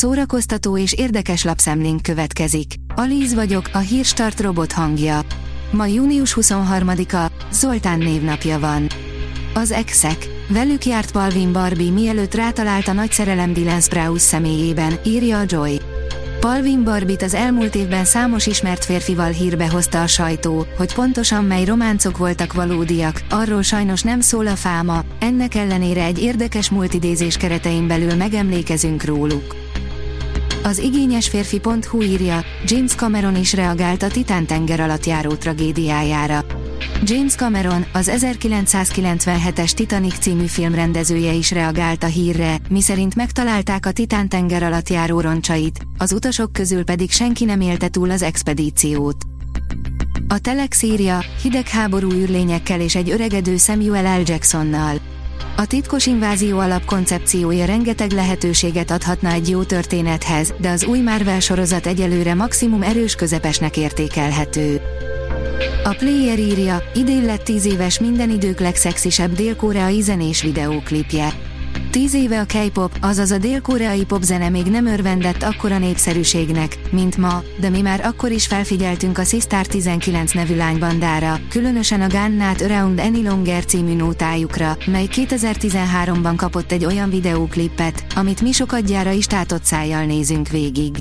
Szórakoztató és érdekes lapszemlénk következik. Alíz vagyok, a hírstart robot hangja. Ma június 23-a, Zoltán névnapja van. Az exek. Velük járt Palvin Barbie mielőtt rátalált a nagy szerelem Dylan Sprouse személyében, írja a Joy. Palvin Barbit az elmúlt évben számos ismert férfival hírbe hozta a sajtó, hogy pontosan mely románcok voltak valódiak, arról sajnos nem szól a fáma, ennek ellenére egy érdekes multidézés keretein belül megemlékezünk róluk. Az igényes férfi.hu írja, James Cameron is reagált a Titán tenger alatt járó tragédiájára. James Cameron, az 1997-es Titanic című film rendezője is reagált a hírre, miszerint megtalálták a Titán tenger alatt járó roncsait, az utasok közül pedig senki nem élte túl az expedíciót. A Telex írja, hidegháború űrlényekkel és egy öregedő Samuel L. Jacksonnal. A titkos invázió alapkoncepciója rengeteg lehetőséget adhatna egy jó történethez, de az új Marvel sorozat egyelőre maximum erős közepesnek értékelhető. A Player írja, idén lett 10 éves minden idők legszexisebb dél-koreai zenés videóklipje. Tíz éve a K-pop, azaz a dél-koreai popzene még nem örvendett akkora népszerűségnek, mint ma, de mi már akkor is felfigyeltünk a Sistar 19 nevű lánybandára, különösen a Gannát Around Any Longer című nótájukra, mely 2013-ban kapott egy olyan videóklipet, amit mi sokadjára is tátott szájjal nézünk végig.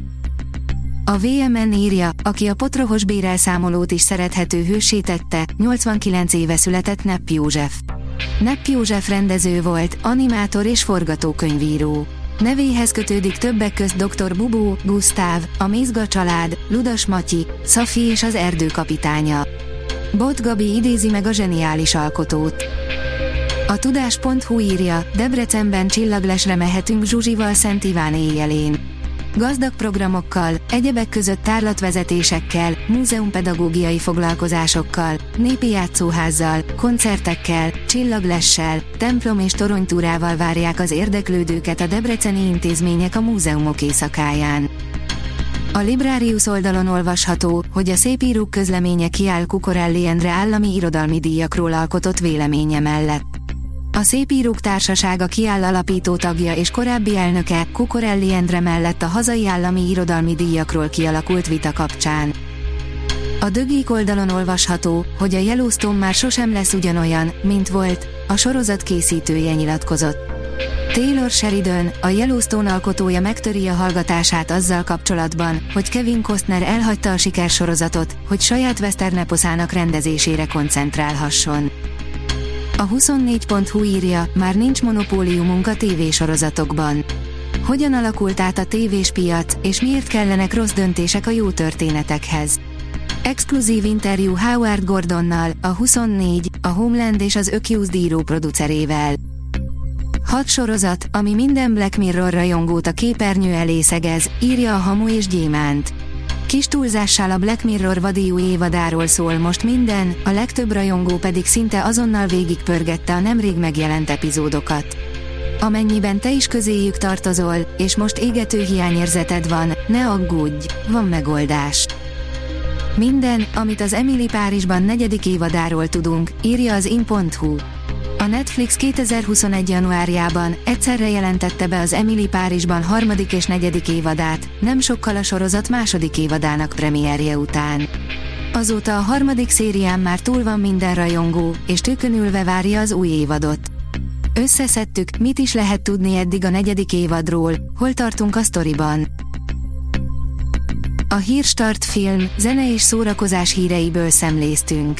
A VMN írja, aki a potrohos bérelszámolót is szerethető hősítette, 89 éve született Nepp József. Nepp József rendező volt, animátor és forgatókönyvíró. Nevéhez kötődik többek közt dr. Bubó, Gusztáv, a Mézga család, Ludas Matyi, Szafi és az erdő kapitánya. Bot Gabi idézi meg a zseniális alkotót. A tudás.hu írja, Debrecenben csillaglesre mehetünk Zsuzsival Szent Iván éjjelén. Gazdag programokkal, egyebek között tárlatvezetésekkel, múzeumpedagógiai foglalkozásokkal, népi játszóházzal, koncertekkel, csillaglessel, templom és toronytúrával várják az érdeklődőket a debreceni intézmények a múzeumok éjszakáján. A Librarius oldalon olvasható, hogy a szépírók közleménye kiáll Kukorelli Endre állami irodalmi díjakról alkotott véleménye mellett. A Szépírók Társasága kiáll alapító tagja és korábbi elnöke, Kukorelli Endre mellett a hazai állami irodalmi díjakról kialakult vita kapcsán. A Dögik oldalon olvasható, hogy a Yellowstone már sosem lesz ugyanolyan, mint volt, a sorozat készítője nyilatkozott. Taylor Sheridan, a Yellowstone alkotója megtöri a hallgatását azzal kapcsolatban, hogy Kevin Costner elhagyta a sikersorozatot, hogy saját westerneposzának rendezésére koncentrálhasson. A 24.hu írja, már nincs monopóliumunk a tévésorozatokban. Hogyan alakult át a tévés piac, és miért kellenek rossz döntések a jó történetekhez? Exkluzív interjú Howard Gordonnal, a 24, a Homeland és az Accused író producerével. Hat sorozat, ami minden Black Mirror rajongót a képernyő elé szegez, írja a Hamu és Gyémánt. Kis túlzással a Black Mirror vadiú évadáról szól most minden, a legtöbb rajongó pedig szinte azonnal végigpörgette a nemrég megjelent epizódokat. Amennyiben te is közéjük tartozol, és most égető hiányérzeted van, ne aggódj, van megoldás. Minden, amit az Emily Párizsban negyedik évadáról tudunk, írja az in.hu. A Netflix 2021. januárjában egyszerre jelentette be az Emily Párizsban harmadik és negyedik évadát, nem sokkal a sorozat második évadának premierje után. Azóta a harmadik szérián már túl van minden rajongó, és tükönülve várja az új évadot. Összeszedtük, mit is lehet tudni eddig a negyedik évadról, hol tartunk a sztoriban. A Hírstart film, zene és szórakozás híreiből szemléztünk.